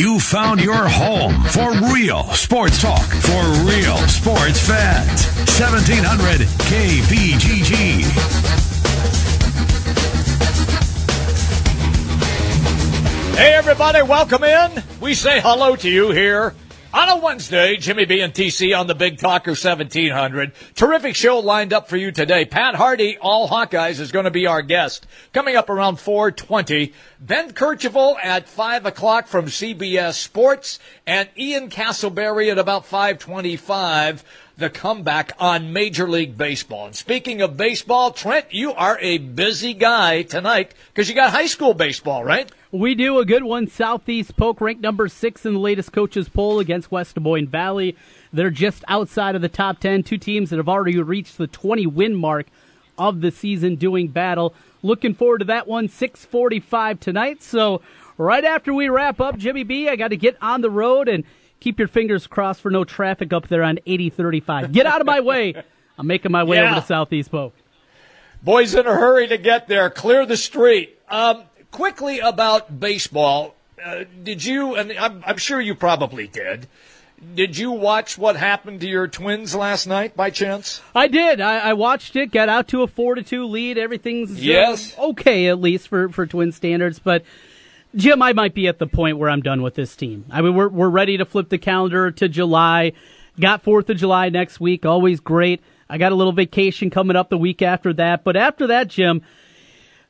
You found your home for real sports talk for real sports fans. 1700 KBGG. Hey, everybody, welcome in. We say hello to you here on a Wednesday. Jimmy B and TC on the Big Talker 1700. Terrific show lined up for you today. Pat Harty, all Hawkeyes, is going to be our guest. Coming up around 420. Ben Kercheval at 5 o'clock from CBS Sports and Ian Casselberry at about 525 the comeback on Major League Baseball. And speaking of baseball, Trent, you are a busy guy tonight because you got high school baseball, right? We do a good one. Southeast Polk ranked number six in the latest coaches poll against West Des Moines Valley. They're just outside of the top 10. Two teams that have already reached the 20 win mark of the season doing battle. Looking forward to that one, 645 tonight. So right after we wrap up, Jimmy B, I got to get on the road and keep your fingers crossed for no traffic up there on 8035. Get out of my way. I'm making my way Yeah. over to Southeast Polk. Boys in a hurry to get there. Clear the street. Um, quickly about baseball. Uh, did you, and I'm, I'm sure you probably did, did you watch what happened to your twins last night by chance? I did. I, I watched it. Got out to a four to two lead. Everything's uh, Yes. okay at least for for Twin standards. But Jim, I might be at the point where I'm done with this team. I mean, we're we're ready to flip the calendar to July. Got Fourth of July next week. Always great. I got a little vacation coming up the week after that. But after that, Jim,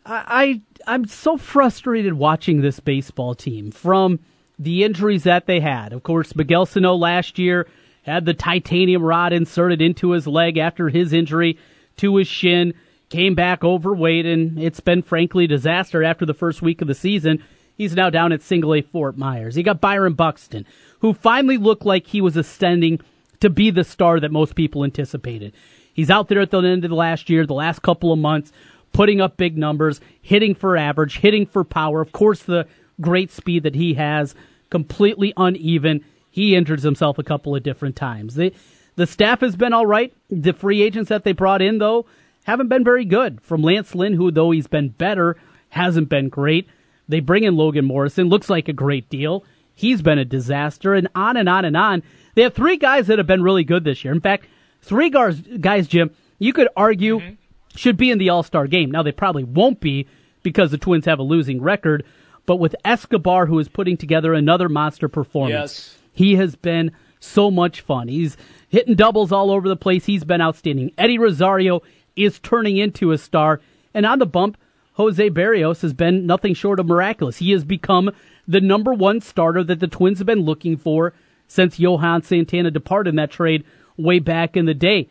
I, I I'm so frustrated watching this baseball team from the injuries that they had. Of course, Miguel Sano last year had the titanium rod inserted into his leg after his injury to his shin, came back overweight, and it's been frankly disaster after the first week of the season. He's now down at single A Fort Myers. You got Byron Buxton, who finally looked like he was ascending to be the star that most people anticipated. He's out there at the end of the last year, the last couple of months, putting up big numbers, hitting for average, hitting for power. Of course, the great speed that he has, completely uneven. He injures himself a couple of different times. The, the staff has been all right. The free agents that they brought in, though, haven't been very good. From Lance Lynn, who, though he's been better, hasn't been great. They bring in Logan Morrison, looks like a great deal. He's been a disaster, and on and on and on. They have three guys that have been really good this year. In fact, three guys, guys Jim, you could argue mm-hmm. should be in the All Star game. Now, they probably won't be because the Twins have a losing record, but with Escobar, who is putting together another monster performance, Yes. he has been so much fun. He's hitting doubles all over the place. He's been outstanding. Eddie Rosario is turning into a star. And on the bump, Jose Berrios has been nothing short of miraculous. He has become the number one starter that the Twins have been looking for since Johan Santana departed in that trade way back in the day.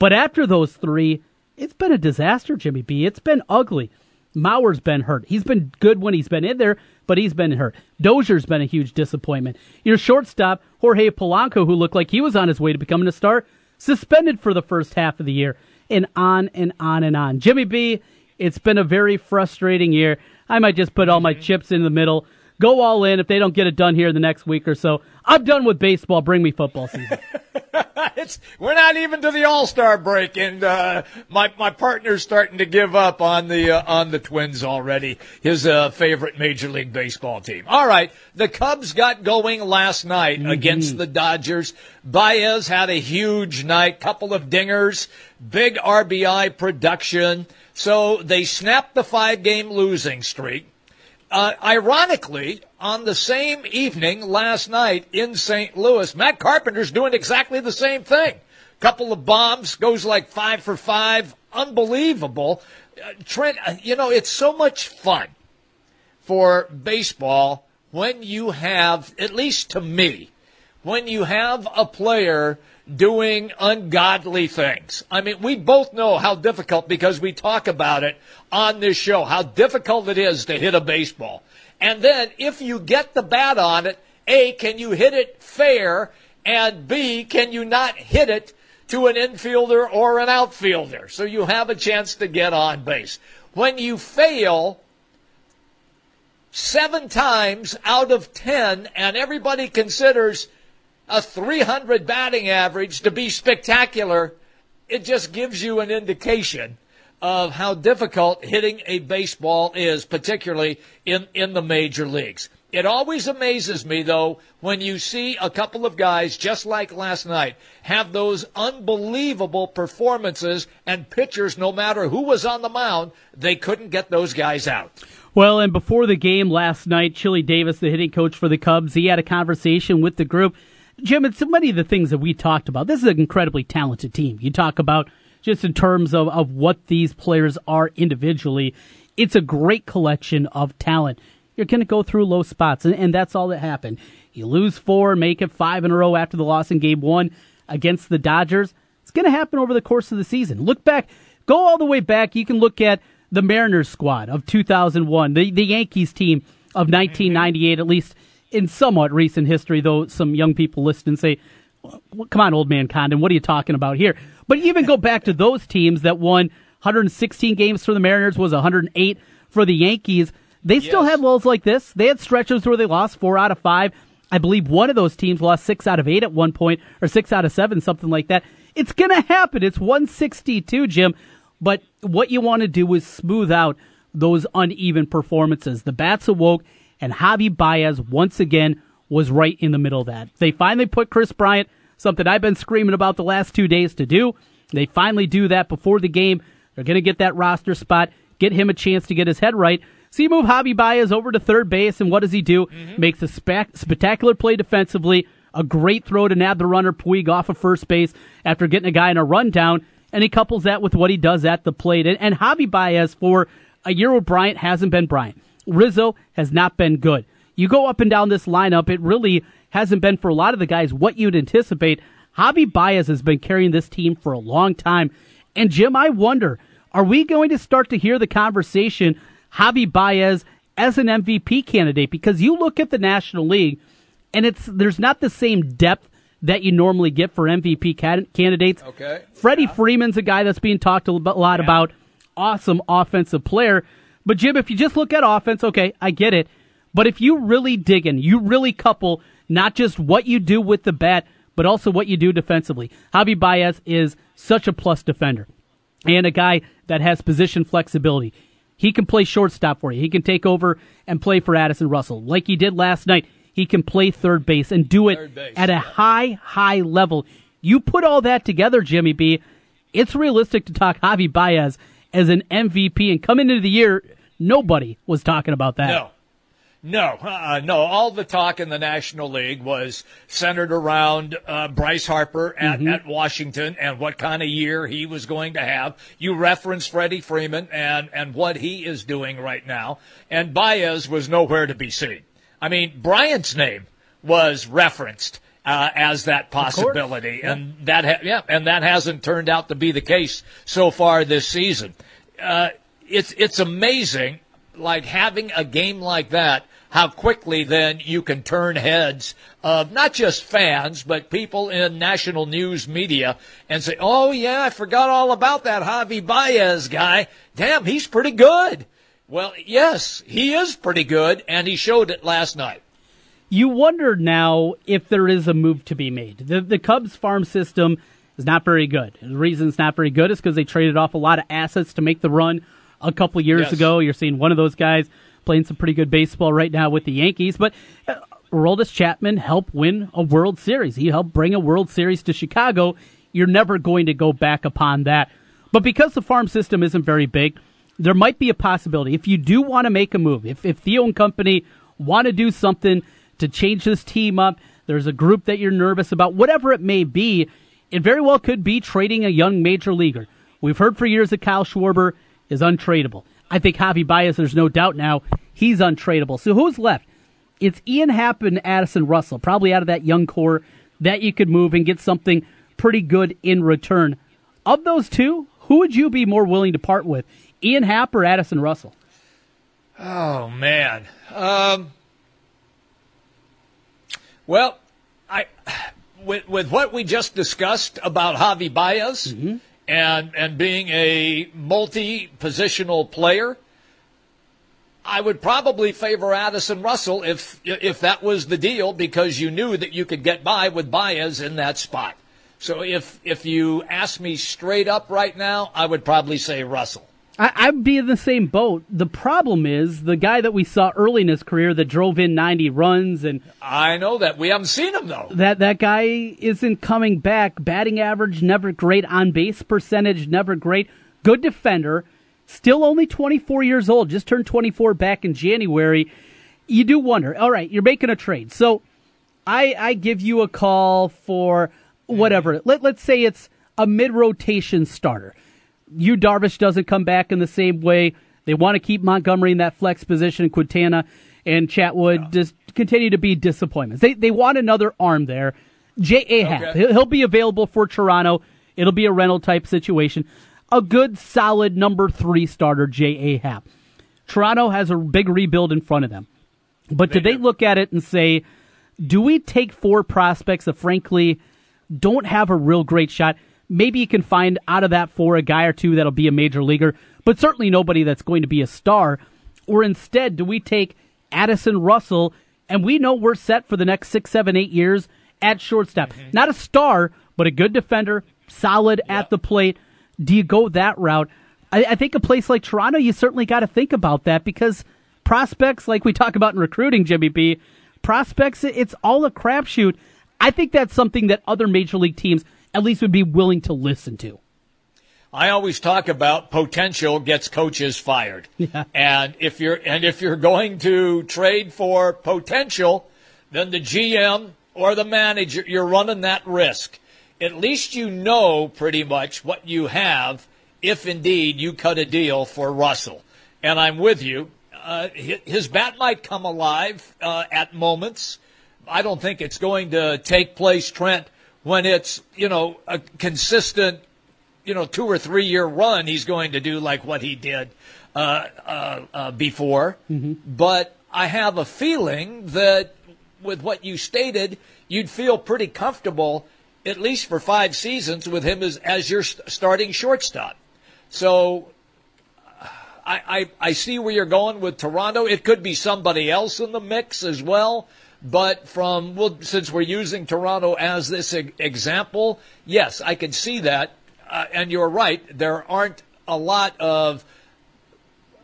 But after those three, it's been a disaster, Jimmy B. It's been ugly. Mauer's been hurt. He's been good when he's been in there, but he's been hurt. Dozier's been a huge disappointment. Your shortstop, Jorge Polanco, who looked like he was on his way to becoming a star, suspended for the first half of the year, and on and on and on. Jimmy B, it's been a very frustrating year. I might just put all my chips in the middle, go all in if they don't get it done here in the next week or so. I'm done with baseball. Bring me football season. It's we're not even to the All Star break, and uh, my my partner's starting to give up on the uh, on the Twins already. His uh, favorite Major League Baseball team. All right, the Cubs got going last night against the Dodgers. Baez had a huge night, couple of dingers, big RBI production. So they snapped the five game losing streak. Uh, ironically, on the same evening last night in St. Louis, Matt Carpenter's doing exactly the same thing. Couple of bombs, goes like five for five. Unbelievable. Uh, Trent, uh, you know, it's so much fun for baseball when you have, at least to me, when you have a player doing ungodly things. I mean, we both know how difficult, because we talk about it on this show, how difficult it is to hit a baseball. And then if you get the bat on it, A, can you hit it fair? And B, can you not hit it to an infielder or an outfielder? So you have a chance to get on base. When you fail, seven times out of ten, and everybody considers a 300 batting average to be spectacular, it just gives you an indication of how difficult hitting a baseball is, particularly in, in the major leagues. It always amazes me, though, when you see a couple of guys, just like last night, have those unbelievable performances and pitchers, no matter who was on the mound, they couldn't get those guys out. Well, and before the game last night, Chili Davis, the hitting coach for the Cubs, he had a conversation with the group. Jim, it's so many of the things that we talked about. This is an incredibly talented team. You talk about just in terms of, of what these players are individually. It's a great collection of talent you're going to go through low spots, and, and that's all that happened. You lose four, make it five in a row after the loss in game one against the Dodgers. It's going to happen over the course of the season. Look back, go all the way back. You can look at the Mariners squad of 2001, the, the Yankees team of 1998, at least in somewhat recent history, though some young people listen and say, come on, old man Condon, what are you talking about here? But even go back to those teams that won 116 games for the Mariners, was 108 for the Yankees. They yes. still had lulls like this. They had stretches where they lost four out of five. I believe one of those teams lost six out of eight at one point, or six out of seven, something like that. It's going to happen. It's 162, Jim. But what you want to do is smooth out those uneven performances. The bats awoke, and Javi Baez once again was right in the middle of that. They finally put Kris Bryant, something I've been screaming about the last two days to do. They finally do that before the game. They're going to get that roster spot, get him a chance to get his head right. So you move Javi Baez over to third base, and what does he do? Mm-hmm. Makes a spe- spectacular play defensively, a great throw to nab the runner Puig off of first base after getting a guy in a rundown, and he couples that with what he does at the plate. And, and Javi Baez, for a year where Bryant hasn't been Bryant, Rizzo has not been good. You go up and down this lineup, it really hasn't been for a lot of the guys what you'd anticipate. Javi Baez has been carrying this team for a long time. And Jim, I wonder, are we going to start to hear the conversation Javi Baez as an MVP candidate because you look at the National League and it's there's not the same depth that you normally get for MVP candidates. Okay. Freddie yeah. Freeman's a guy that's being talked a lot yeah. about. Awesome offensive player. But Jim, if you just look at offense, okay, I get it. But if you really dig in, you really couple not just what you do with the bat, but also what you do defensively. Javi Baez is such a plus defender and a guy that has position flexibility. He can play shortstop for you. He can take over and play for Addison Russell. Like he did last night, he can play third base and do it at a high, high level. You put all that together, Jimmy B, it's realistic to talk Javi Baez as an MVP. And coming into the year, nobody was talking about that. No. No, uh, no. All the talk in the National League was centered around uh, Bryce Harper at, mm-hmm. at Washington and what kind of year he was going to have. You referenced Freddie Freeman and, and what he is doing right now. And Baez was nowhere to be seen. I mean, Bryant's name was referenced uh, as that possibility, yeah. and that ha- yeah, and that hasn't turned out to be the case so far this season. Uh, it's it's amazing like having a game like that, how quickly then you can turn heads of not just fans, but people in national news media and say, oh yeah, I forgot all about that Javi Baez guy. Damn, he's pretty good. Well, yes, he is pretty good, and he showed it last night. You wonder now if there is a move to be made. The, the Cubs farm system is not very good. The reason it's not very good is because they traded off a lot of assets to make the run a couple years yes. ago. You're seeing one of those guys playing some pretty good baseball right now with the Yankees. But uh, Aroldis Chapman helped win a World Series. He helped bring a World Series to Chicago. You're never going to go back upon that. But because the farm system isn't very big, there might be a possibility. If you do want to make a move, if, if Theo and company want to do something to change this team up, there's a group that you're nervous about, whatever it may be, it very well could be trading a young major leaguer. We've heard for years that Kyle Schwarber is untradeable. I think Javi Baez, there's no doubt now, he's untradeable. So who's left? It's Ian Happ and Addison Russell, probably out of that young core that you could move and get something pretty good in return. Of those two, who would you be more willing to part with, Ian Happ or Addison Russell? Oh man. Um, well, I with with what we just discussed about Javi Baez, mm-hmm and and being a multi-positional player, I would probably favor Addison Russell if if that was the deal because you knew that you could get by with Baez in that spot. So if if you ask me straight up right now, I would probably say Russell. I, would be in the same boat. The problem is the guy that we saw early in his career that drove in 90 runs and I know that we haven't seen him though. That that guy isn't coming back. Batting average never great, on base percentage never great. Good defender, still only 24 years old. Just turned 24 back in January. You do wonder. All right, you're making a trade, so I I give you a call for whatever. Let let's say it's a mid rotation starter Yu Darvish doesn't come back in the same way. They want to keep Montgomery in that flex position. Quintana and Chatwood yeah. just continue to be disappointments. They they want another arm there. J.A. Happ. Okay. He'll be available for Toronto. It'll be a rental type situation. A good, solid number three starter, J.A. Happ. Toronto has a big rebuild in front of them. But do they look at it and say, do we take four prospects that frankly don't have a real great shot? Maybe you can find out of that for a guy or two that'll be a major leaguer, but certainly nobody that's going to be a star. Or instead, do we take Addison Russell and we know we're set for the next six, seven, eight years at shortstop? Mm-hmm. Not a star, but a good defender, solid yep. at the plate. Do you go that route? I, I think a place like Toronto, you certainly got to think about that because prospects, like we talk about in recruiting, Jimmy B, prospects, it's all a crapshoot. I think that's something that other major league teams at least would be willing to listen to. I always talk about potential gets coaches fired. Yeah. And if you're and if you're going to trade for potential, then the GM or the manager you're running that risk. At least you know pretty much what you have if indeed you cut a deal for Russell. And I'm with you. Uh, his bat might come alive uh, at moments. I don't think it's going to take place, Trent, when it's, you know, a consistent, you know, two or three year run, he's going to do like what he did uh, uh, uh, before. Mm-hmm. But I have a feeling that with what you stated, you'd feel pretty comfortable, at least for five seasons, with him as, as your starting shortstop. So I, I, I see where you're going with Toronto. It could be somebody else in the mix as well. But from, well, since we're using Toronto as this example, yes, I can see that. Uh, and you're right. There aren't a lot of,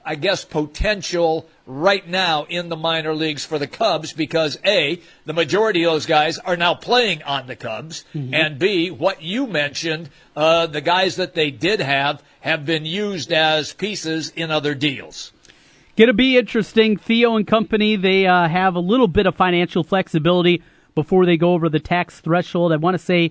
I guess, potential right now in the minor leagues for the Cubs because A, the majority of those guys are now playing on the Cubs, mm-hmm. and B, what you mentioned, uh, the guys that they did have have been used as pieces in other deals. Going to be interesting. Theo and company, they uh, have a little bit of financial flexibility before they go over the tax threshold. I want to say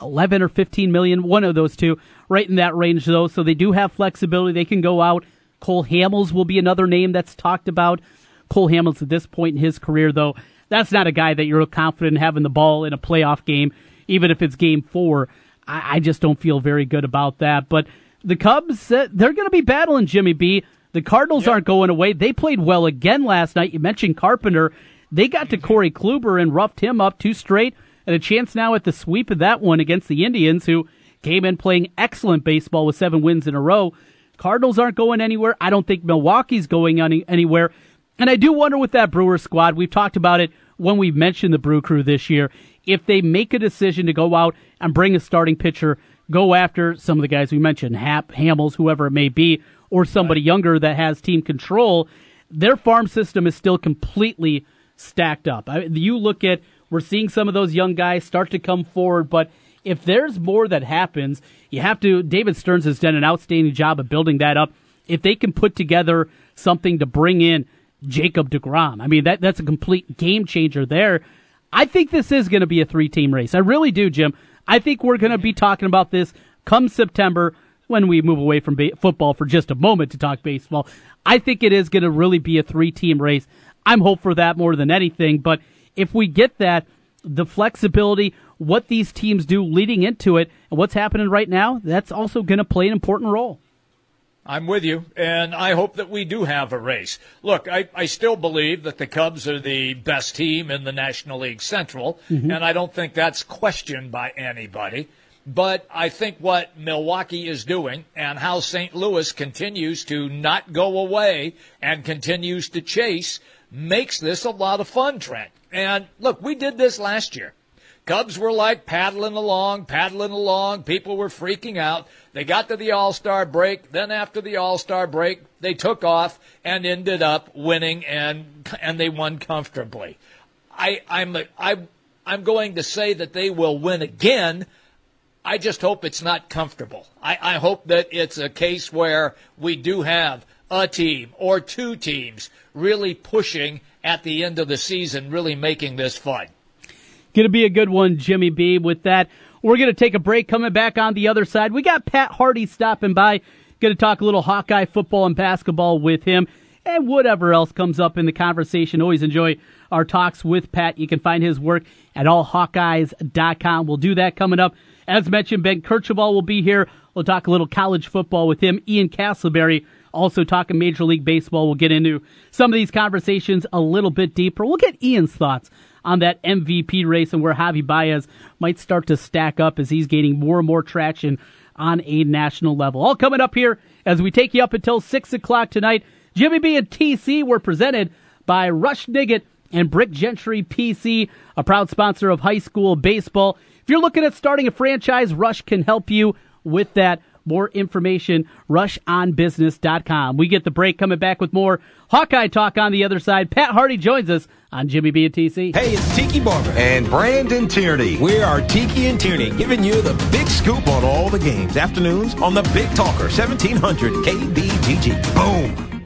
11 or 15 million, one of those two, right in that range, though. So they do have flexibility. They can go out. Cole Hamels will be another name that's talked about. Cole Hamels at this point in his career, though, that's not a guy that you're confident in having the ball in a playoff game, even if it's game four. I, just don't feel very good about that. But the Cubs, uh, they're going to be battling Jimmy B. The Cardinals yep. aren't going away. They played well again last night. You mentioned Carpenter. They got to. Corey Kluber and roughed him up two straight, and a chance now at the sweep of that one against the Indians, who came in playing excellent baseball with seven wins in a row. Cardinals aren't going anywhere. I don't think Milwaukee's going any, anywhere. And I do wonder with that Brewer squad, we've talked about it when we mentioned the Brew Crew this year. If they make a decision to go out and bring a starting pitcher, go after some of the guys we mentioned, Happ, Hamels, whoever it may be, or somebody right. younger that has team control, their farm system is still completely stacked up. I, you look at, we're seeing some of those young guys start to come forward, but if there's more that happens, you have to. David Stearns has done an outstanding job of building that up. If they can put together something to bring in Jacob DeGrom, I mean, that, that's a complete game changer there. I think this is going to be a three team race. I really do, Jim. I think we're going to be talking about this come September when we move away from ba- football for just a moment to talk baseball. I think it is going to really be a three team race. I'm hopeful for that more than anything. But if we get that, the flexibility, what these teams do leading into it, and what's happening right now, that's also going to play an important role. I'm with you, and I hope that we do have a race. Look, I, I still believe that the Cubs are the best team in the National League Central, mm-hmm. and I don't think that's questioned by anybody. But I think what Milwaukee is doing and how St. Louis continues to not go away and continues to chase makes this a lot of fun, Trent. And look, we did this last year. Cubs were like paddling along, paddling along. People were freaking out. They got to the All Star break. Then after the All Star break, they took off and ended up winning, and and they won comfortably. I, I'm I, I'm going to say that they will win again. I just hope it's not comfortable. I, I hope that it's a case where we do have a team or two teams really pushing at the end of the season, really making this fun. Going to be a good one, Jimmy B. With that, we're going to take a break. Coming back on the other side, we got Pat Harty stopping by. Going to talk a little Hawkeye football and basketball with him and whatever else comes up in the conversation. Always enjoy our talks with Pat. You can find his work at allhawkeyes.com. We'll do that coming up. As mentioned, Ben Kercheval will be here. We'll talk a little college football with him. Ian Casselberry also talking Major League Baseball. We'll get into some of these conversations a little bit deeper. We'll get Ian's thoughts on that MVP race and where Javi Baez might start to stack up as he's gaining more and more traction on a national level. All coming up here as we take you up until 6 o'clock tonight. Jimmy B and TC were presented by Rush Nigut and Brick Gentry PC, a proud sponsor of high school baseball. If you're looking at starting a franchise, Rush can help you with that. More information, rushonbusiness.com. We get the break coming back with more Hawkeye talk on the other side. Pat Harty joins us on Jimmy B and TC. Hey, it's Tiki Barber. And Brandon Tierney. We are Tiki and Tierney, giving you the big scoop on all the games. Afternoons on the Big Talker, 1700 KBGG. Boom.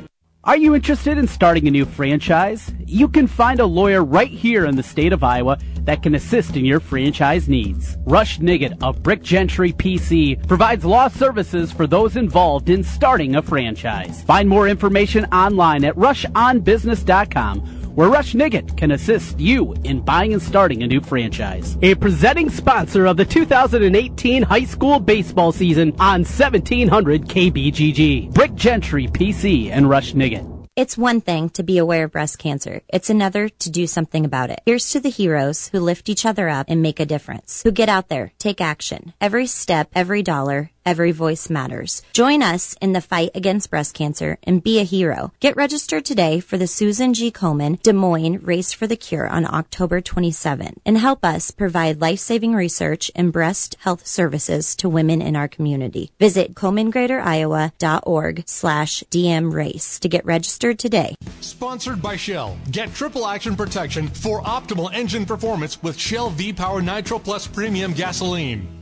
Are you interested in starting a new franchise? You can find a lawyer right here in the state of Iowa that can assist in your franchise needs. Rush Nigut of Brick Gentry PC provides law services for those involved in starting a franchise. Find more information online at rushonbusiness.com where Rush Nigut can assist you in buying and starting a new franchise. A presenting sponsor of the 2018 high school baseball season on 1700 KBGG. Brick Gentry PC and Rush Nigut. It's one thing to be aware of breast cancer. It's another to do something about it. Here's to the heroes who lift each other up and make a difference, who get out there, take action. Every step, every dollar, Every voice matters. Join us in the fight against breast cancer and be a hero. Get registered today for the Susan G. Komen Des Moines Race for the Cure on October 27 and help us provide life-saving research and breast health services to women in our community. Visit KomenGreaterIowa.org slash DM race to get registered today. Sponsored by Shell. Get triple action protection for optimal engine performance with Shell V-Power Nitro Plus Premium Gasoline.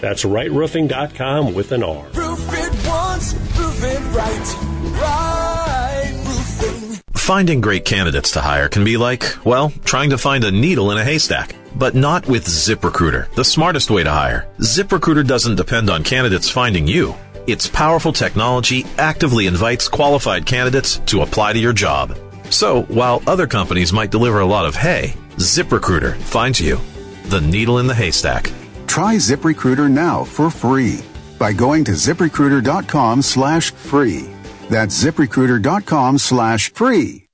That's rightroofing.com with an R. Roof it once, roof it right. Right roofing. Finding great candidates to hire can be like, well, trying to find a needle in a haystack. But not with ZipRecruiter, the smartest way to hire. ZipRecruiter doesn't depend on candidates finding you. Its powerful technology actively invites qualified candidates to apply to your job. So, while other companies might deliver a lot of hay, ZipRecruiter finds you the needle in the haystack. Try ZipRecruiter now for free by going to ziprecruiter.com slash free. That's ziprecruiter.com slash free.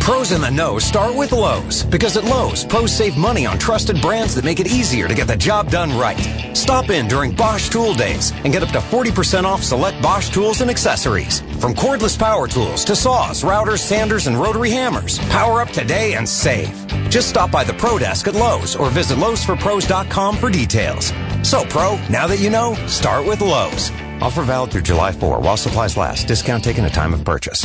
Pros in the know start with Lowe's because at Lowe's, pros save money on trusted brands that make it easier to get the job done right. Stop in during Bosch Tool Days and get up to 40% off select Bosch tools and accessories. From cordless power tools to saws, routers, sanders, and rotary hammers. Power up today and save. Just stop by the Pro Desk at Lowe's or visit Lowe'sForPros.com for details. So, Pro, now that you know, start with Lowe's. Offer valid through July 4 while supplies last. Discount taken at time of purchase.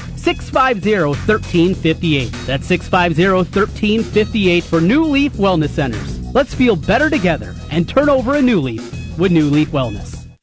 650-1358. That's 650-1358 for New Leaf Wellness Centers. Let's feel better together and turn over a new leaf with New Leaf Wellness.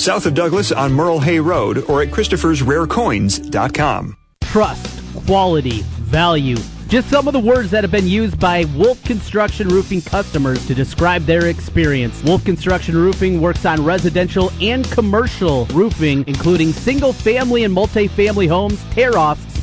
south of Douglas on Merle Hay Road or at Christopher'sRareCoins.com. Trust, quality, value. Just some of the words that have been used by Wolf Construction Roofing customers to describe their experience. Wolf Construction Roofing works on residential and commercial roofing, including single family and multi-family homes, tear offs,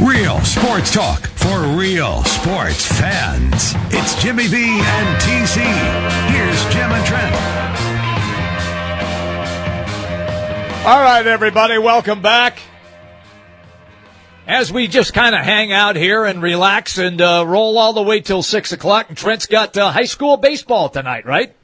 Real sports talk for real sports fans. It's Jimmy B and TC. Here's Jim and Trent. All right, everybody, welcome back. As we just kind of hang out here and relax and uh, roll all the way till six o'clock, and Trent's got uh, high school baseball tonight, right?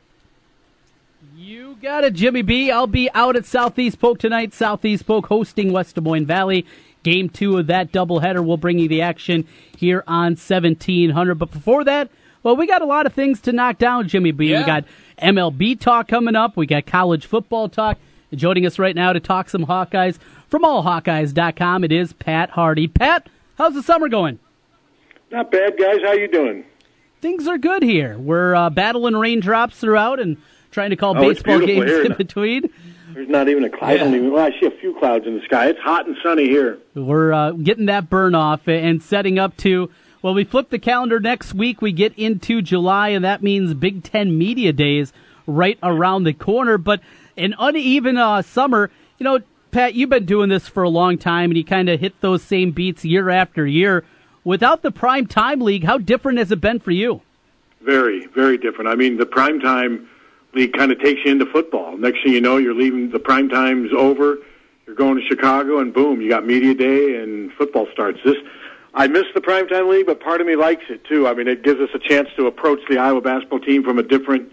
You got it, Jimmy B. I'll be out at Southeast Polk tonight. Southeast Polk hosting West Des Moines Valley. Game two of that doubleheader will bring you the action here on 1700. But before that, well, we got a lot of things to knock down, Jimmy B. Yeah. We got MLB talk coming up. We got college football talk. Joining us right now to talk some Hawkeyes from allhawkeyes.com, it is Pat Harty. Pat, how's the summer going? Not bad, guys. How you doing? Things are good here. We're uh, battling raindrops throughout and trying to call Oh, baseball games here. in between. There's not even a cloud. I don't even. Well, I see a few clouds in the sky. It's hot and sunny here. We're uh, getting that burn off and setting up to. Well, we flip the calendar next week. We get into July, and that means Big Ten Media Days right around the corner. But an uneven uh, summer. You know, Pat, you've been doing this for a long time, and you kind of hit those same beats year after year. Without the prime time league, how different has it been for you? Very, very different. I mean, the prime time league kind of takes you into football. Next thing you know, you're leaving. The prime time's over. You're going to Chicago, and boom, you got media day, and football starts. This. I miss the primetime league, but part of me likes it too. I mean, it gives us a chance to approach the Iowa basketball team from a different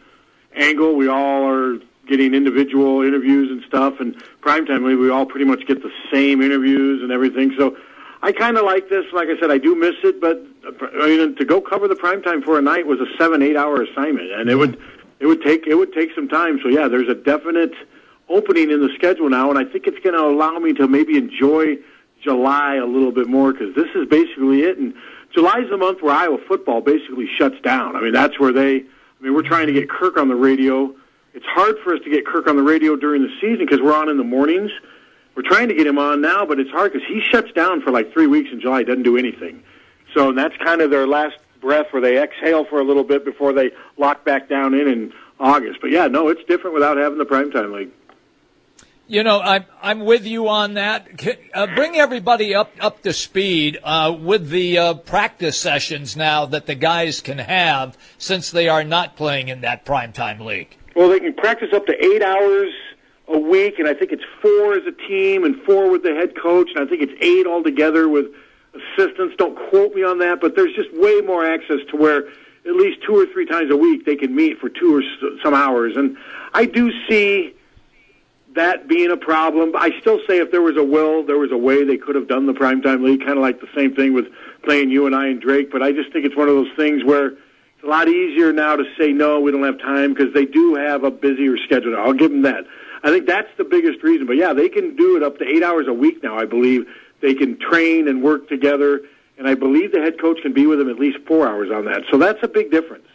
angle. We all are getting individual interviews and stuff, and primetime league, we all pretty much get the same interviews and everything. So I kind of like this. Like I said, I do miss it, but uh, I mean, to go cover the primetime for a night was a seven, eight hour assignment, and it would it would take it would take some time. So yeah, there's a definite opening in the schedule now, and I think it's going to allow me to maybe enjoy July a little bit more because this is basically it. And July is the month where Iowa football basically shuts down. I mean, that's where they. I mean, we're trying to get Kirk on the radio. It's hard for us to get Kirk on the radio during the season because we're on in the mornings. We're trying to get him on now, but it's hard because he shuts down for like three weeks in July. Doesn't do anything. So that's kind of their last breath where they exhale for a little bit before they lock back down in in August. But yeah, no, it's different without having the primetime league. You know, I'm I'm with you on that. Uh, bring everybody up up to speed uh, with the uh, practice sessions now that the guys can have since they are not playing in that primetime league. Well, they can practice up to eight hours a week, and I think it's four as a team and four with the head coach, and I think it's eight altogether with assistants. Don't quote me on that, but there's just way more access to where at least two or three times a week they can meet for two or some hours. And I do see that being a problem. I still say if there was a will, there was a way they could have done the primetime league, kind of like the same thing with playing UNI and Drake. But I just think it's one of those things where It's a lot easier now to say no, we don't have time because they do have a busier schedule. I'll give them that. I think that's the biggest reason. But yeah, they can do it up to eight hours a week now. I believe they can train and work together, and I believe the head coach can be with them at least four hours on that. So that's a big difference.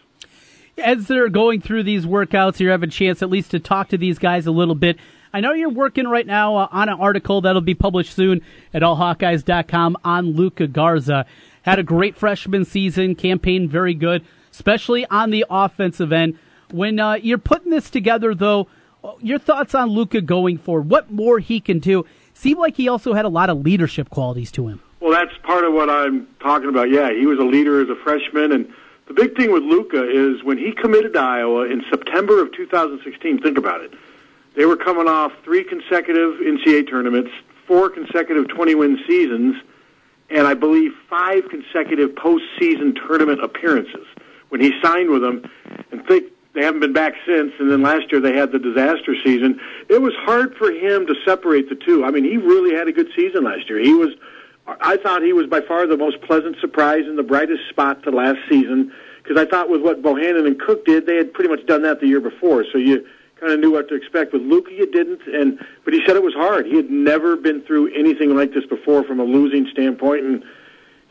As they're going through these workouts, you have a chance at least to talk to these guys a little bit. I know you're working right now uh, on an article that'll be published soon at allhawkeyes.com on Luka Garza. Had a great freshman season, campaign very good, especially on the offensive end. When uh, you're putting this together, though, your thoughts on Luka going forward? What more he can do? Seemed like he also had a lot of leadership qualities to him. Well, that's part of what I'm talking about. Yeah, he was a leader as a freshman, and the big thing with Luka is when he committed to Iowa in September of 2016. Think about it. They were coming off three consecutive NCAA tournaments, four consecutive 20-win seasons, and I believe five consecutive postseason tournament appearances when he signed with them. And think they haven't been back since. And then last year they had the disaster season. It was hard for him to separate the two. I mean, he really had a good season last year. He was, I thought he was by far the most pleasant surprise and the brightest spot to last season because I thought with what Bohannon and Cook did, they had pretty much done that the year before. So you kind of knew what to expect. With Luka, you didn't, and but he said it was hard. He had never been through anything like this before from a losing standpoint, and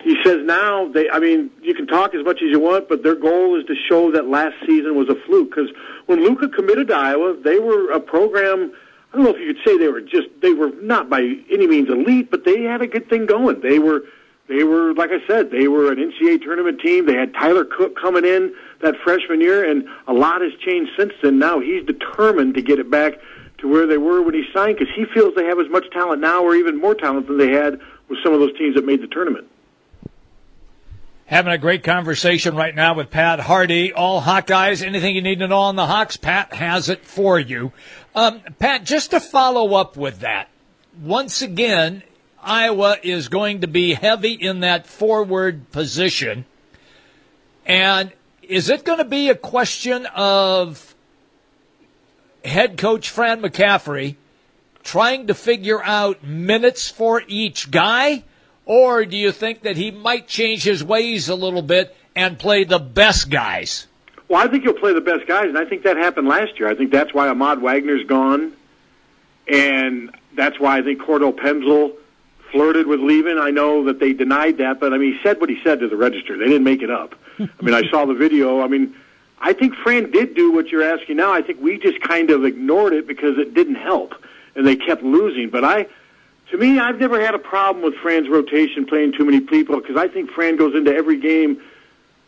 he says now they i mean you can talk as much as you want but their goal is to show that last season was a fluke. Because when luka committed to iowa they were a program i don't know if you could say they were just they were not by any means elite but they had a good thing going. They were they were like i said they were an ncaa tournament team. They had tyler cook coming in that freshman year and a lot has changed since then. Now he's determined to get it back to where they were when he signed because he feels they have as much talent now or even more talent than they had with some of those teams that made the tournament Having a great conversation right now with Pat Harty. All Hawkeyes, anything you need to know on the Hawks, Pat has it for you. Um, Pat, just to follow up with that, once again, Iowa is going to be heavy in that forward position. And is it going to be a question of head coach Fran McCaffery trying to figure out minutes for each guy? Or do you think that he might change his ways a little bit and play the best guys? Well, I think he'll play the best guys, and I think that happened last year. I think that's why Ahmad Wagner's gone, and that's why I think Cordell Pemsl flirted with leaving. I know that they denied that, but I mean, he said what he said to the register. They didn't make it up. I mean, I saw the video. I mean, I think Fran did do what you're asking now. I think we just kind of ignored it because it didn't help, and they kept losing. But I, to me, I've never had a problem with Fran's rotation playing too many people because I think Fran goes into every game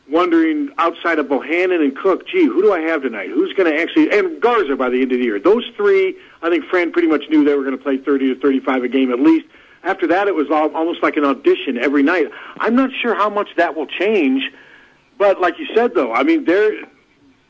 wondering outside of Bohannon and Cook, gee, who do I have tonight? Who's going to actually and Garza by the end of the year? Those three, I think Fran pretty much knew they were going to play 30 to 35 a game at least. After that, it was almost like an audition every night. I'm not sure how much that will change, but like you said, though, I mean, their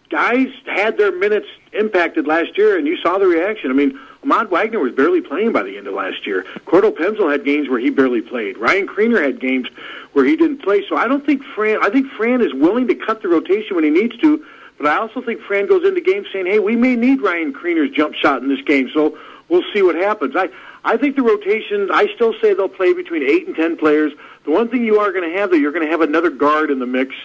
guys had their minutes impacted last year, and you saw the reaction. I mean, Ahmad Wagner was barely playing by the end of last year. Cordell Pemsl had games where he barely played. Ryan Kriener had games where he didn't play. So I don't think Fran. I think Fran is willing to cut the rotation when he needs to. But I also think Fran goes into games saying, "Hey, we may need Ryan Kriener's jump shot in this game, so we'll see what happens." I I think the rotation. I still say they'll play between eight and ten players. The one thing you are going to have, though, you're going to have another guard in the mix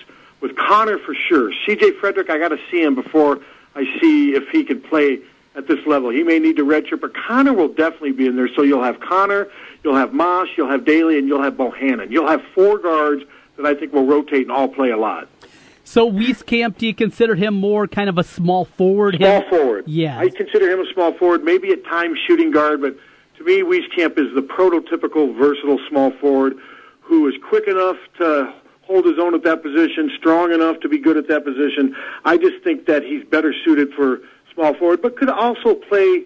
with Connor for sure. C.J. Frederick, I got to see him before I see if he can play at this level. He may need to redshirt, but Connor will definitely be in there. So you'll have Connor, you'll have Moss, you'll have Dailey, and you'll have Bohannon. You'll have four guards that I think will rotate and all play a lot. So Wieskamp, do you consider him more kind of a small forward? Small him? forward. Yeah. I consider him a small forward, maybe at times shooting guard, but to me, Wieskamp is the prototypical versatile small forward who is quick enough to hold his own at that position, strong enough to be good at that position. I just think that he's better suited for small forward, but could also play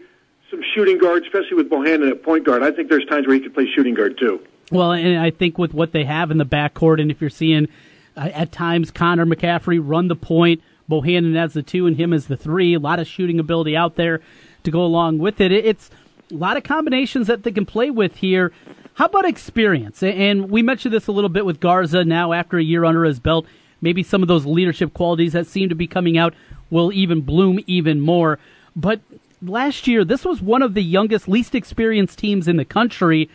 some shooting guard, especially with Bohannon at point guard. I think there's times where he could play shooting guard too. Well, and I think with what they have in the backcourt, and if you're seeing uh, at times Connor McCaffery run the point, Bohannon as the two, and him as the three, a lot of shooting ability out there to go along with it. It's a lot of combinations that they can play with here. How about experience? And we mentioned this a little bit with Garza now after a year under his belt. Maybe some of those leadership qualities that seem to be coming out will even bloom even more. But last year, this was one of the youngest, least experienced teams in the country.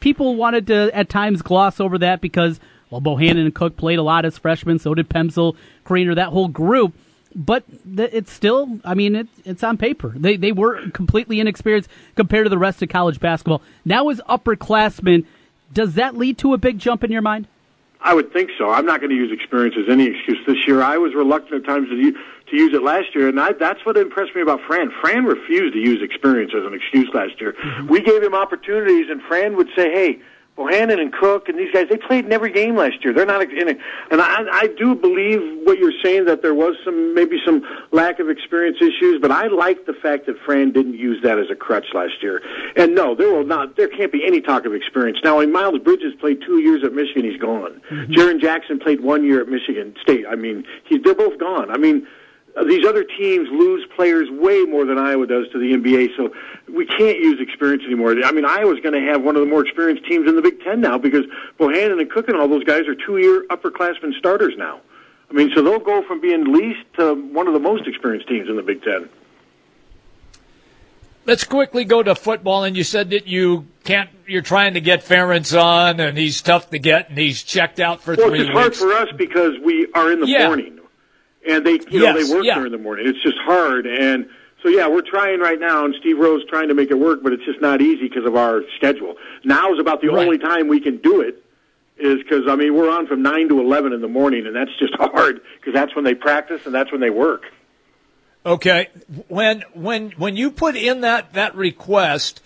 People wanted to at times gloss over that because Well, Bohannon and Cook played a lot as freshmen. So did Pemsl, Kriener, that whole group. But it's still, I mean, it, it's on paper. They they were completely inexperienced compared to the rest of college basketball. Now as upperclassmen, does that lead to a big jump in your mind? I would think so. I'm not going to use experience as any excuse this year. I was reluctant at times to to use it last year, and I, that's what impressed me about Fran. Fran refused to use experience as an excuse last year. Mm-hmm. We gave him opportunities, and Fran would say, "Hey, Bohannon and Cook and these guys, they played in every game last year. They're not in it. And I, I do believe what you're saying that there was some, maybe some lack of experience issues, but I like the fact that Fran didn't use that as a crutch last year. And no, there will not, there can't be any talk of experience. Now, when Miles Bridges played two years at Michigan, he's gone. mm-hmm. Jaren Jackson played one year at Michigan State. I mean, he, they're both gone. I mean, Uh, these other teams lose players way more than Iowa does to the NBA, so we can't use experience anymore. I mean, Iowa's going to have one of the more experienced teams in the Big Ten now because Bohannon and Cook and all those guys are two-year upperclassmen starters now. I mean, so they'll go from being least to one of the most experienced teams in the Big Ten. Let's quickly go to football. And you said that you can't. You're trying to get Ferentz on, and he's tough to get, and he's checked out for well, three weeks. Well, it's hard for us because we are in the yeah. morning and they you yes, know they work yeah. during the morning. It's just hard, and so yeah, we're trying right now, and Steve Rose trying to make it work, but it's just not easy because of our schedule. Now is about the right. only time we can do it. Is because I mean we're on from nine to eleven in the morning, and that's just hard because that's when they practice and that's when they work. Okay, when when when you put in that that request,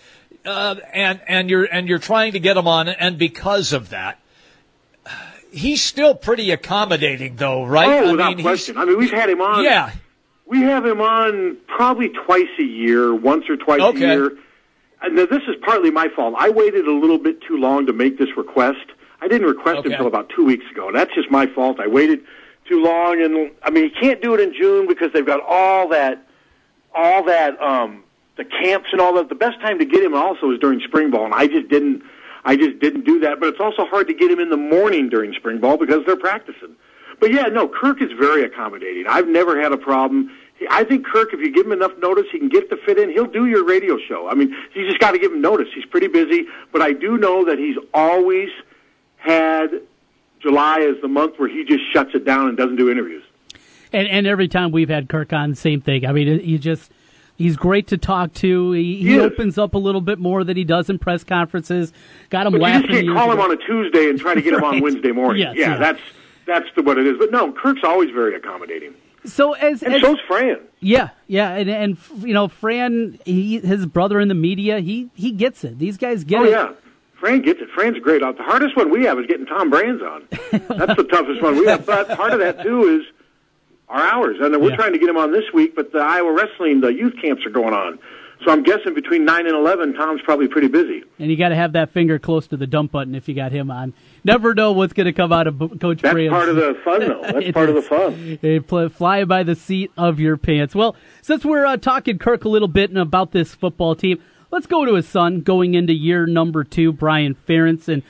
uh, and and you're and you're trying to get them on, and because of that, he's still pretty accommodating, though, right? Oh, without I mean, question. I mean, we've had him on. Yeah, we have him on probably twice a year, once or twice okay. a year. And this is partly my fault. I waited a little bit too long to make this request. I didn't request okay. it until about two weeks ago. That's just my fault. I waited too long, and I mean, he can't do it in June because they've got all that, all that, um, the camps and all that. The best time to get him also is during spring ball, and I just didn't I just didn't do that. But it's also hard to get him in the morning during spring ball because they're practicing. But yeah, no, Kirk is very accommodating. I've never had a problem. I think Kirk, if you give him enough notice, he can get the fit in. He'll do your radio show. I mean, you just got to give him notice. He's pretty busy, but I do know that he's always had July as the month where he just shuts it down and doesn't do interviews. And, and every time we've had Kirk on, same thing. I mean, you just He's great to talk to. He, he opens up a little bit more than he does in press conferences. Got him but laughing. You just can't call him on a Tuesday and try to get right. him on Wednesday morning. Yes, yeah, yeah, that's that's the, what it is. But no, Kirk's always very accommodating. So as and as, so's Fran. Yeah, yeah, and and you know Fran, he, his brother in the media, he he gets it. These guys get it. oh, it. yeah. Fran gets it. Fran's great. Uh, the hardest one we have is getting Tom Brands on. That's the toughest one we have. But part of that too is our hours. And we're Yeah. trying to get him on this week, but the Iowa wrestling, the youth camps are going on. So I'm guessing between 9 and 11, Tom's probably pretty busy. And you got to have that finger close to the dump button if you got him on. Never know what's going to come out of Coach That's Brands. part of the fun, though. That's part of the fun. Pl- fly by the seat of your pants. Well, since we're uh, talking Kirk a little bit and about this football team, let's go to his son going into year number two, Brian Ferentz, and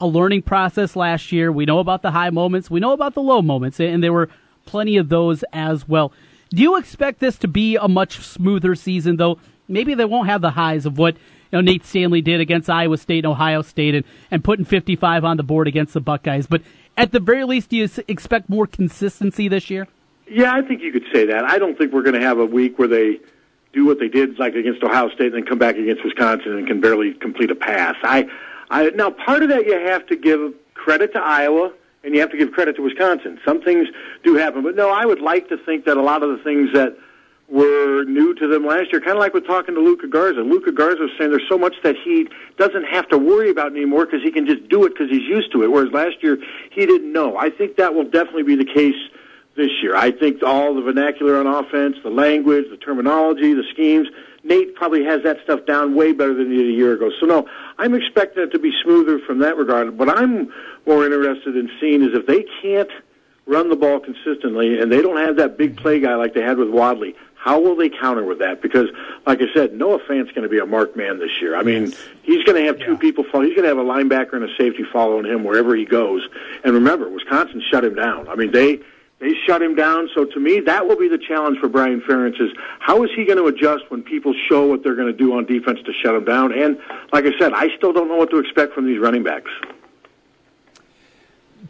a learning process last year. We know about the high moments, we know about the low moments, and they were plenty of those as well. Do you expect this to be a much smoother season, though? Maybe they won't have the highs of what you know, Nate Stanley did against Iowa State and Ohio State and, and putting 55 on the board against the Buckeyes. But at the very least, do you expect more consistency this year? Yeah, I think you could say that. I don't think we're going to have a week where they do what they did, like against Ohio State, and then come back against Wisconsin and can barely complete a pass. I, I now part of that you have to give credit to Iowa, and you have to give credit to Wisconsin. Some things do happen, but no, I would like to think that a lot of the things that were new to them last year, kind of like with talking to Luka Garza. Luka Garza was saying there's so much that he doesn't have to worry about anymore because he can just do it because he's used to it. Whereas last year he didn't know. I think that will definitely be the case this year. I think all the vernacular on offense, the language, the terminology, the schemes. Nate probably has that stuff down way better than he did a year ago. So no, I'm expecting it to be smoother from that regard. What I'm more interested in seeing is if they can't run the ball consistently and they don't have that big play guy like they had with Wadley, how will they counter with that? Because, like I said, Noah Fant's going to be a marked man this year. I mean, he's going to have two people follow. He's going to have a linebacker and a safety following him wherever he goes. And remember, Wisconsin shut him down. I mean, they they shut him down. So to me, that will be the challenge for Brian Ferentz is how is he going to adjust when people show what they're going to do on defense to shut him down? And like I said, I still don't know what to expect from these running backs.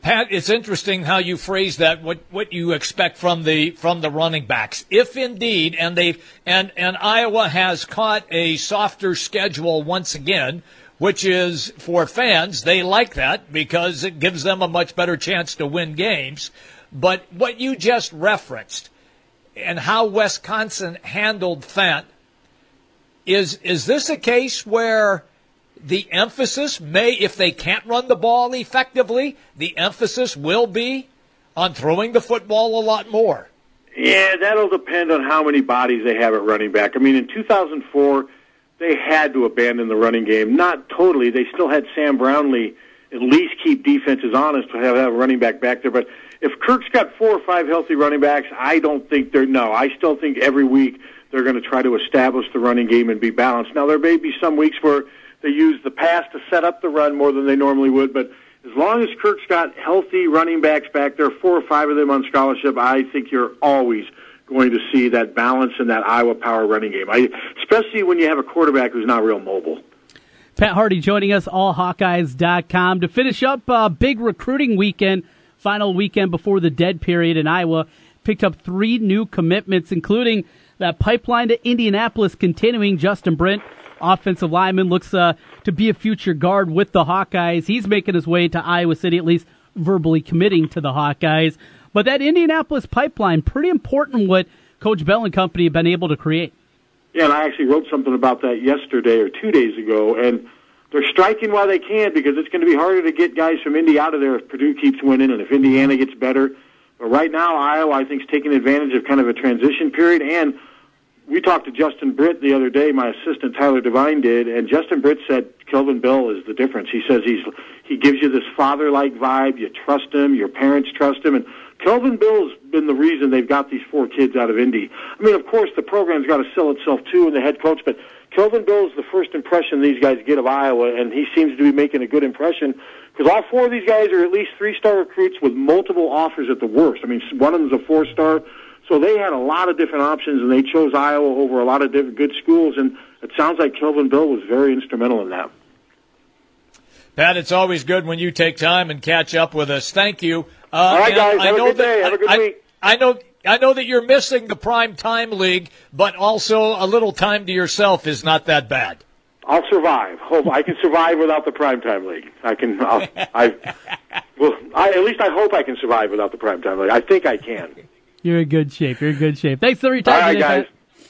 Pat, it's interesting how you phrase that. What what you expect from the from the running backs, if indeed, and they and and Iowa has caught a softer schedule once again, which is for fans they like that because it gives them a much better chance to win games. But what you just referenced and how Wisconsin handled Fant is is this a case where the emphasis may, if they can't run the ball effectively, the emphasis will be on throwing the football a lot more. Yeah, that'll depend on how many bodies they have at running back. I mean, in 2004, they had to abandon the running game. Not totally. They still had Sam Brownlee at least keep defenses honest to have, a running back back there. But if Kirk's got four or five healthy running backs, I don't think they're, no, I still think every week they're going to try to establish the running game and be balanced. Now, there may be some weeks where they use the pass to set up the run more than they normally would, but as long as Kirk's got healthy running backs back there, four or five of them on scholarship, I think you're always going to see that balance in that Iowa power running game. I, especially when you have a quarterback who's not real mobile. Pat Harty joining us, allhawkeyes.com. To finish up a uh, big recruiting weekend, final weekend before the dead period in Iowa, picked up three new commitments, including that pipeline to Indianapolis continuing. Justin Britt. offensive lineman, looks uh, to be a future guard with the Hawkeyes. He's making his way to Iowa City, at least verbally committing to the Hawkeyes. But that Indianapolis pipeline, pretty important what Coach Bell and company have been able to create. Yeah, and I actually wrote something about that yesterday or two days ago, and they're striking while they can because it's going to be harder to get guys from Indy out of there if Purdue keeps winning and if Indiana gets better. But right now, Iowa, I think, is taking advantage of kind of a transition period and we talked to Justin Britt the other day. My assistant Tyler Devine did, and Justin Britt said Kelvin Bell is the difference. He says he's he gives you this father-like vibe. You trust him. Your parents trust him, and Kelvin Bell has been the reason they've got these four kids out of Indy. I mean, of course, the program's got to sell itself too, and the head coach, but Kelvin Bell is the first impression these guys get of Iowa, and he seems to be making a good impression because all four of these guys are at least three-star recruits with multiple offers at the worst. I mean, one of them's a four-star. So they had a lot of different options, and they chose Iowa over a lot of different good schools. And it sounds like Kelvin Bell was very instrumental in that. Pat, it's always good when you take time and catch up with us. Thank you. Uh, All right, guys. Have a good day. Have a good I, week. I know. I know that you're missing the prime time league, but also a little time to yourself is not that bad. I'll survive. Hope I can survive without the prime time league. I can. I'll, I well, I, at least I hope I can survive without the prime time league. I think I can. You're in good shape. You're in good shape. Thanks for your time. All right, guys.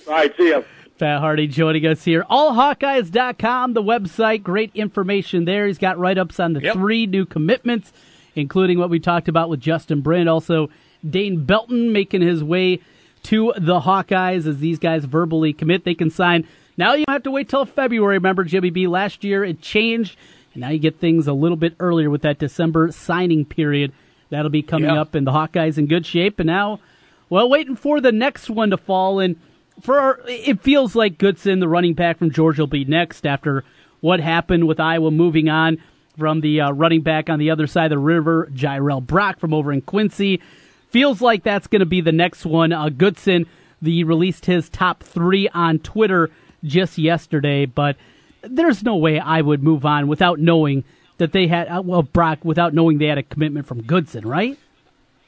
All right, see ya. Pat Harty joining us here. AllHawkeyes.com, the website. Great information there. He's got write ups on the yep. three new commitments, including what we talked about with Justin Britt. Also, Dane Belton making his way to the Hawkeyes as these guys verbally commit. They can sign. Now you have to wait till February. Remember, Jimmy B, last year it changed, and now you get things a little bit earlier with that December signing period. That'll be coming yep. up, and the Hawkeyes in good shape. And now well, waiting for the next one to fall, and for our, it feels like Goodson, the running back from Georgia, will be next after what happened with Iowa moving on from the uh, running back on the other side of the river, Jirehl Brock from over in Quincy. Feels like that's going to be the next one. Uh, Goodson, the released his top three on Twitter just yesterday, but there's no way I would move on without knowing that they had uh, well Brock without knowing they had a commitment from Goodson, right?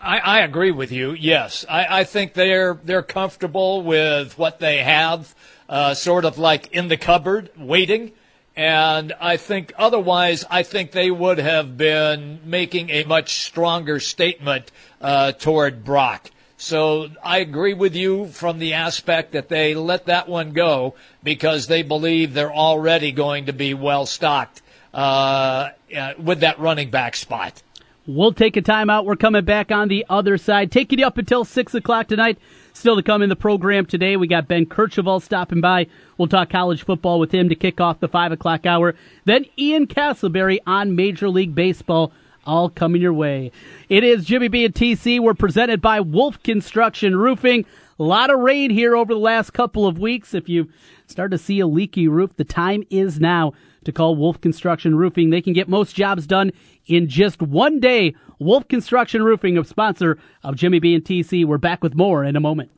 I, I agree with you. Yes, I, I think they're they're comfortable with what they have, uh, sort of like in the cupboard, waiting. And I think otherwise, I think they would have been making a much stronger statement uh, toward Brock. So I agree with you from the aspect that they let that one go because they believe they're already going to be well stocked uh, uh with that running back spot. We'll take a timeout. We're coming back on the other side, taking you up until 6 o'clock tonight. Still to come in the program today, we got Ben Kercheval stopping by. We'll talk college football with him to kick off the 5 o'clock hour. Then Ian Casselberry on Major League Baseball, all coming your way. It is Jimmy B and TC. We're presented by Wolf Construction Roofing. A lot of rain here over the last couple of weeks. If you start to see a leaky roof, the time is now to call Wolf Construction Roofing. They can get most jobs done in just one day. Wolf Construction Roofing, a sponsor of Jimmy B and TC. We're back with more in a moment.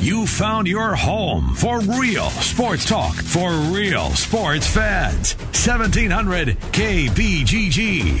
You found your home for real sports talk for real sports fans. 1700 KBGG.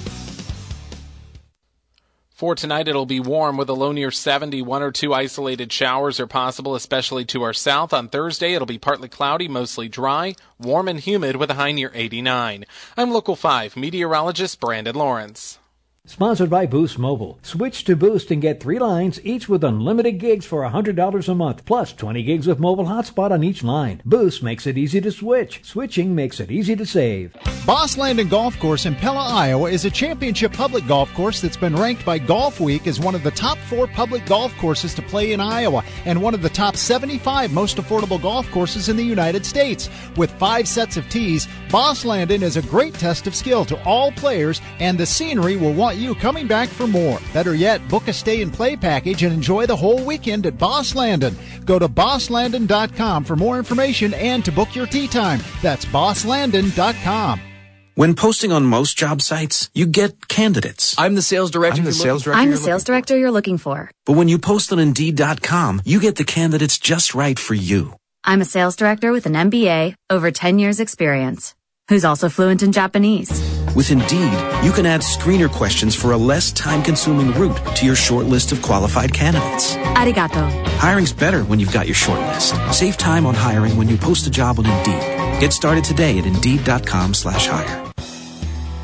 For tonight, it'll be warm with a low near 70. One or two isolated showers are possible, especially to our south. On Thursday, it'll be partly cloudy, mostly dry, warm and humid with a high near 89. I'm Local 5 meteorologist Brandon Lawrence. Sponsored by Boost Mobile. Switch to Boost and get three lines, each with unlimited gigs for $100 a month, plus 20 gigs with mobile hotspot on each line. Boost makes it easy to switch. Switching makes it easy to save. Bos Landen Golf Course in Pella, Iowa is a championship public golf course that's been ranked by Golf Week as one of the top four public golf courses to play in Iowa and one of the top 75 most affordable golf courses in the United States. With five sets of tees, Bos Landen is a great test of skill to all players, and the scenery will want you coming back for more. Better yet, book a stay and play package and enjoy the whole weekend at Bos Landen. Go to boslanden.com for more information and to book your tee time. That's boslanden.com. When posting on most job sites, you get candidates. I'm the sales director. I'm the sales director. I'm the sales director you're looking for. But when you post on Indeed.com, you get the candidates just right for you. I'm a sales director with an MBA, over 10 years experience, who's also fluent in Japanese. With Indeed, you can add screener questions for a less time-consuming route to your short list of qualified candidates. Arigato. Hiring's better when you've got your short list. Save time on hiring when you post a job on Indeed. Get started today at Indeed.com slash hire.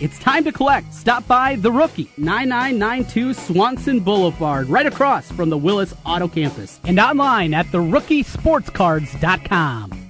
It's time to collect. Stop by The Rookie, 9992 Swanson Boulevard, right across from the Willis Auto Campus, and online at therookiesportscards.com.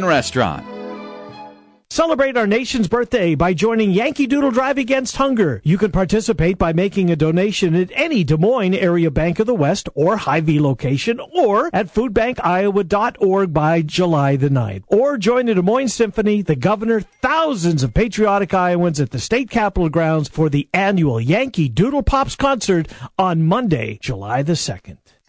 Restaurant. Celebrate our nation's birthday by joining Yankee Doodle Drive Against Hunger. You can participate by making a donation at any Des Moines Area Bank of the West or Hy-Vee location or at foodbankiowa.org by July the 9th. Or join the Des Moines Symphony, the governor, thousands of patriotic Iowans at the state capitol grounds for the annual Yankee Doodle Pops concert on Monday, July the 2nd.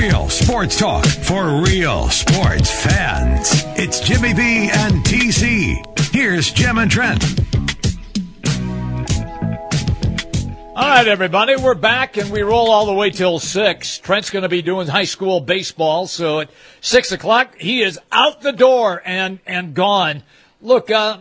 Real sports talk for real sports fans. It's Jimmy B and TC. Here's Jim and Trent. All right, everybody, we're back and we roll all the way till six. Trent's going to be doing high school baseball, so at six o'clock he is out the door and and gone. Look, uh,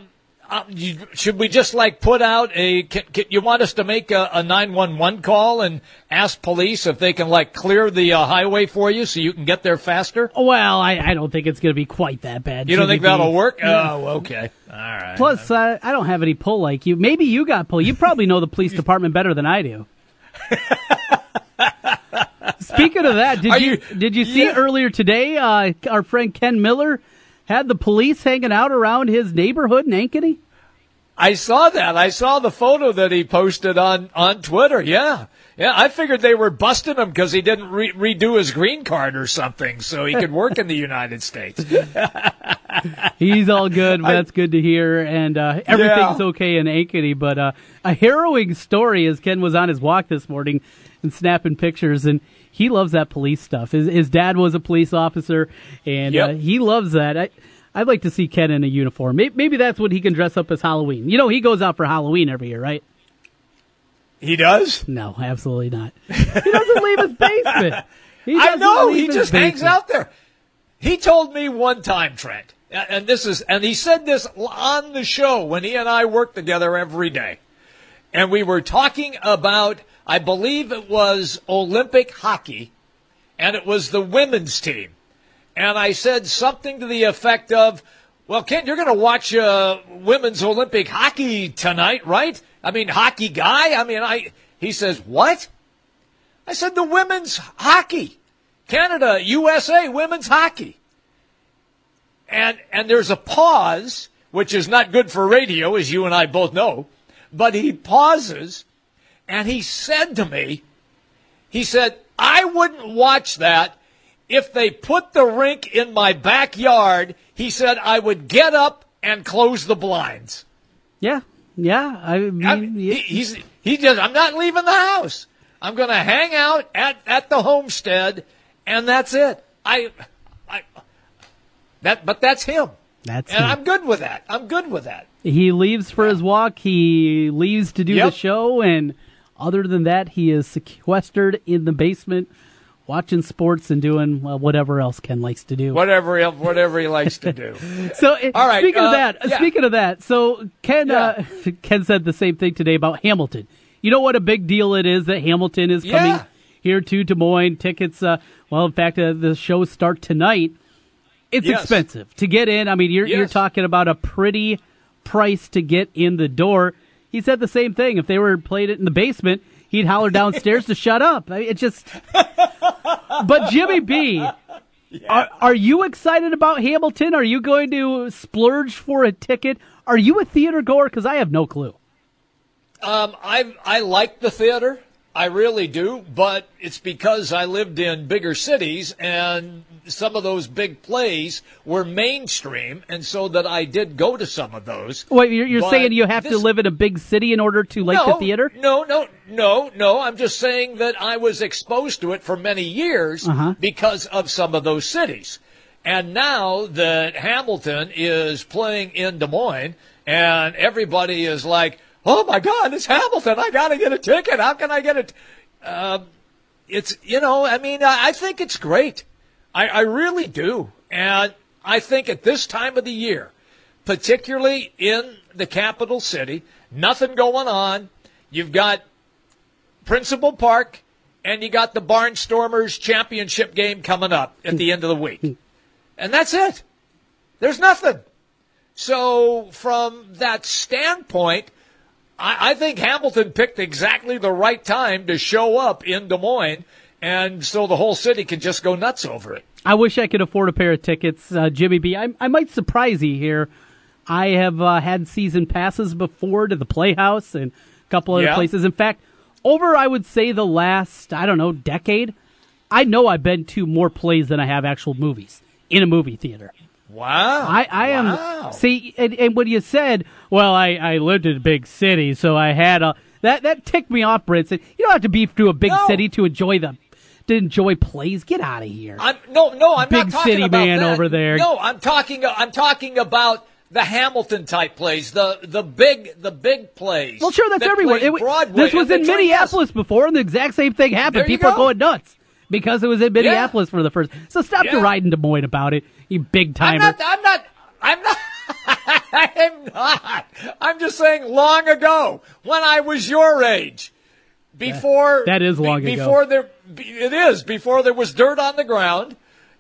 uh, you, should we just like put out a? Can, can, you want us to make a nine one one call and ask police if they can like clear the uh, highway for you so you can get there faster? Well, I, I don't think it's going to be quite that bad. You don't think that'll work? No. Oh, okay. All right. Plus, uh, I don't have any pull like you. Maybe you got pull. You probably know the police department better than I do. Speaking of that, did you, you- did you see Yeah. earlier today? Uh, our friend Ken Miller had the police hanging out around his neighborhood in Ankeny. I saw that. I saw the photo that he posted on on Twitter. Yeah, yeah. I figured they were busting him because he didn't re- redo his green card or something, so he could work in the United States. He's all good. I- That's good to hear. And uh, everything's Yeah. okay in Ankeny. But uh, a harrowing story as Ken was on his walk this morning and snapping pictures. And he loves that police stuff. His, his dad was a police officer, and uh, he loves that. I, I'd like to see Ken in a uniform. Maybe, maybe that's what he can dress up as Halloween. You know, he goes out for Halloween every year, right? He does? No, absolutely not. He doesn't leave his basement. He I know. He just hangs out there. He told me one time, Trent, and this is, and he said this on the show when he and I worked together every day. And we were talking about, I believe it was Olympic hockey, and it was the women's team. And I said something to the effect of, well, Ken, you're going to watch uh, women's Olympic hockey tonight, right? I mean, hockey guy. I mean, I. He says, what? I said the women's hockey, Canada, USA, women's hockey. And and there's a pause, which is not good for radio, as you and I both know. But he pauses, and he said to me, he said, I wouldn't watch that if they put the rink in my backyard. He said I would get up and close the blinds. Yeah, yeah. I mean, I mean, he, he's he just I'm not leaving the house. I'm going to hang out at at the homestead, and that's it. I, I that but that's him, That's and him. I'm good with that. I'm good with that. He leaves for his walk. He leaves to do Yep. the show, and other than that, he is sequestered in the basement, watching sports and doing well, whatever else Ken likes to do. Whatever he, whatever he likes to do. So, uh, All right, speaking uh, of that, yeah. speaking of that, so Ken uh, Ken said the same thing today about Hamilton. You know what a big deal it is that Hamilton is coming Yeah. here to Des Moines. Tickets, uh, well, in fact, uh, the shows start tonight. It's Yes. expensive to get in. I mean, you're you're talking about a pretty price to get in the door. He said the same thing. If they were played it in the basement, he'd holler downstairs to shut up. I mean, It just. But Jimmy B, are, are you excited about Hamilton? Are you going to splurge for a ticket? Are you a theater goer? Because I have no clue. Um, I I like the theater. I really do, but it's because I lived in bigger cities and some of those big plays were mainstream, and so that I did go to some of those. Wait, you're, you're saying you have to live in a big city in order to like no, the theater? No, no, no, no. I'm just saying that I was exposed to it for many years Uh-huh. because of some of those cities. And now that Hamilton is playing in Des Moines and everybody is like, oh my God, it's Hamilton. I got to get a ticket. How can I get it? Um, it's, you know, I mean, I, I think it's great. I, I really do. And I think at this time of the year, particularly in the capital city, nothing going on. You've got Principal Park and you got the Barnstormers championship game coming up at the end of the week. And that's it. There's nothing. So from that standpoint, I, I think Hamilton picked exactly the right time to show up in Des Moines, and so the whole city can just go nuts over it. I wish I could afford a pair of tickets, uh, Jimmy B. I, I might surprise you here. I have uh, had season passes before to the Playhouse and a couple other Yeah. places. In fact, over I would say the last I don't know decade, I know I've been to more plays than I have actual movies in a movie theater. Wow. I, I Wow. am see, and, and when you said, "Well, I, I lived in a big city, so I had a," that that ticked me off. Said, "You don't have to be to a big No. city to enjoy them, to enjoy plays. Get out of here." I'm no, no, I'm Big not talking city about man that. over there. No, I'm talking. I'm talking about the Hamilton type plays, the the big the big plays. Well, sure, that's that everywhere. It, wa- Broadway this was in Minneapolis before, and the exact same thing happened. People are going nuts because it was in Minneapolis for the first. So stop Yeah. deriding Des Moines about it, you big I'm timer. not. I'm not. I'm not. I'm not. I'm just saying. Long ago, when I was your age, before that is be- long ago. Before there, it is before there was dirt on the ground,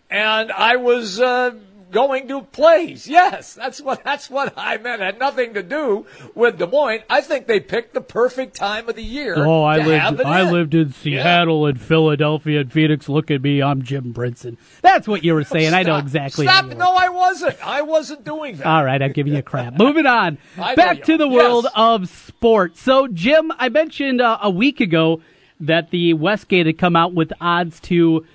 and I was uh, going to plays. Yes, that's what that's what I meant. It had nothing to do with Des Moines. I think they picked the perfect time of the year. Oh, I lived. I in. lived in Seattle and Philadelphia and Phoenix. Look at me, I'm Jim Brinson. That's what you were saying. I know exactly. Stop! No, I wasn't. I wasn't doing that. All right, I'm giving you crap. Moving on. Back to the Yes. world of sports. So, Jim, I mentioned uh, a week ago that the Westgate had come out with odds to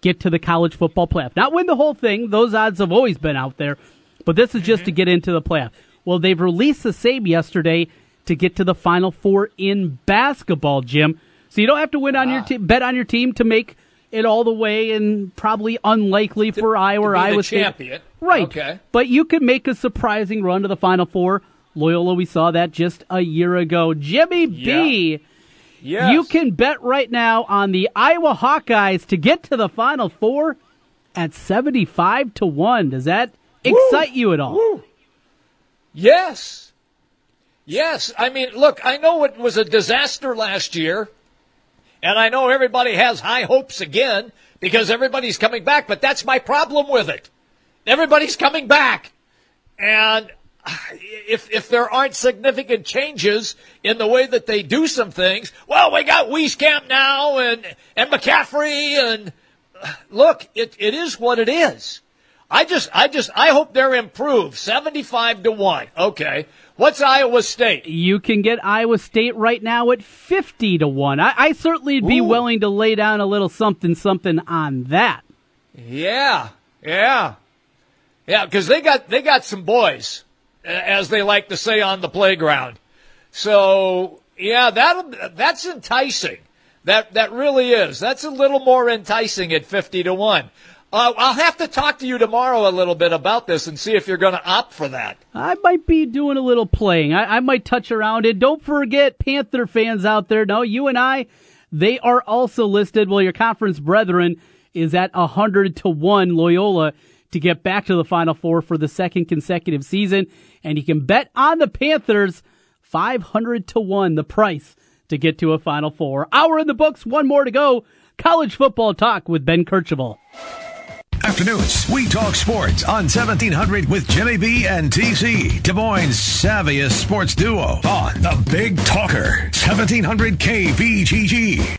get to the college football playoff. Not win the whole thing. Those odds have always been out there. But this is just to get into the playoff. Well, they've released the same yesterday to get to the final four in basketball, Jim. So you don't have to win on your team, bet on your team to make it all the way, and probably unlikely for Iowa or Iowa State. champion. Right. Okay. But you can make a surprising run to the Final Four. Loyola, we saw that just a year ago. Jimmy B, Yes. you can bet right now on the Iowa Hawkeyes to get to the Final Four at 75 to 1. Does that excite you at all? Yes. Yes. I mean, look, I know it was a disaster last year, and I know everybody has high hopes again because everybody's coming back, but that's my problem with it. Everybody's coming back. And if if there aren't significant changes in the way that they do some things, well, we got Wieskamp now and and McCaffery and look, it, it is what it is. I just I just I hope they're improved. Seventy five to one. Okay. What's Iowa State? You can get Iowa State right now at 50 to 1. I, I certainly would be Ooh. willing to lay down a little something something on that. Yeah, yeah, yeah. Because they got they got some boys, as they like to say on the playground. So yeah, that that's enticing. That that really is. That's a little more enticing at fifty to one. Uh, I'll have to talk to you tomorrow a little bit about this and see if you're going to opt for that. I might be doing a little playing. I, I might touch around it. Don't forget, Panther fans out there. No, you and I, they are also listed. Well, your conference brethren is at 100 to 1 Loyola to get back to the Final Four for the second consecutive season. And you can bet on the Panthers 500 to 1, the price to get to a Final Four. Hour in the books, one more to go. College football talk with Ben Kercheval. Afternoons, we talk sports on 1700 with Jimmy B and TC, Des Moines' savviest sports duo on the Big Talker, 1700 KBGG.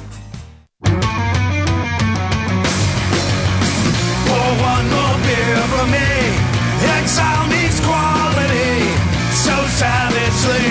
Me. Exile meets quality so savagely.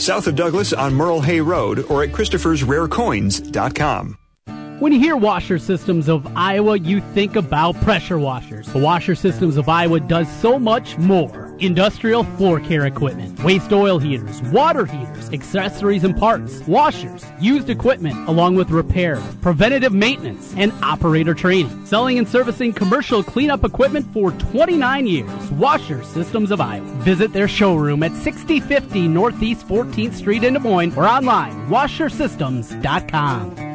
south of Douglas on Merle Hay Road or at Christopher'sRareCoins.com. When you hear Washer Systems of Iowa, you think about pressure washers. The Washer Systems of Iowa does so much more. Industrial floor care equipment, waste oil heaters, water heaters, accessories and parts, washers, used equipment, along with repair, preventative maintenance, and operator training. Selling and servicing commercial cleanup equipment for 29 years. Washer Systems of Iowa. Visit their showroom at 6050 Northeast 14th Street in Des Moines or online, washersystems.com.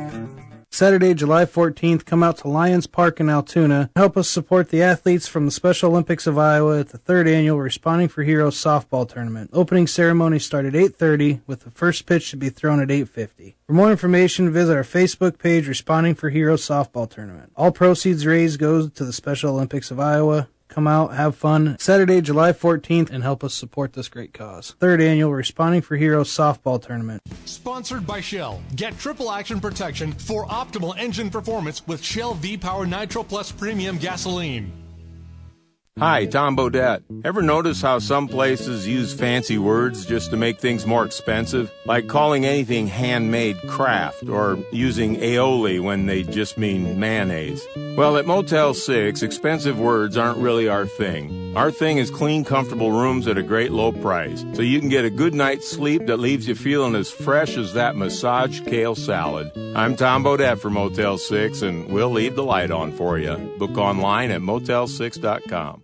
Saturday, July 14th, come out to Lions Park in Altoona. Help us support the athletes from the Special Olympics of Iowa at the third annual Responding for Heroes softball tournament. Opening ceremony start at 8:30 with the first pitch to be thrown at 8:50. For more information, visit our Facebook page Responding for Heroes softball tournament. All proceeds raised goes to the Special Olympics of Iowa. Come out, have fun. Saturday, July 14th, and help us support this great cause. Third annual Responding for Heroes softball tournament. Sponsored by Shell. Get triple action protection for optimal engine performance with Shell V Power Nitro Plus Premium Gasoline. Hi, Tom Bodett. Ever notice how some places use fancy words just to make things more expensive? Like calling anything handmade craft or using aioli when they just mean mayonnaise. Well, at Motel 6, expensive words aren't really our thing. Our thing is clean, comfortable rooms at a great low price, so you can get a good night's sleep that leaves you feeling as fresh as that massaged kale salad. I'm Tom Bodett for Motel 6, and we'll leave the light on for you. Book online at motel6.com.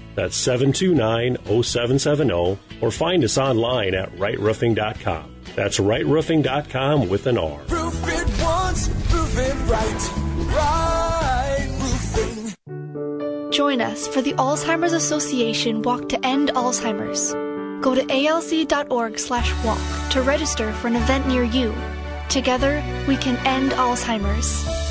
That's 729 0770, or find us online at rightroofing.com. That's rightroofing.com with an R. Roof it once, roof it right. Right roofing. Join us for the Alzheimer's Association Walk to End Alzheimer's. Go to alz.org slash walk to register for an event near you. Together, we can end Alzheimer's.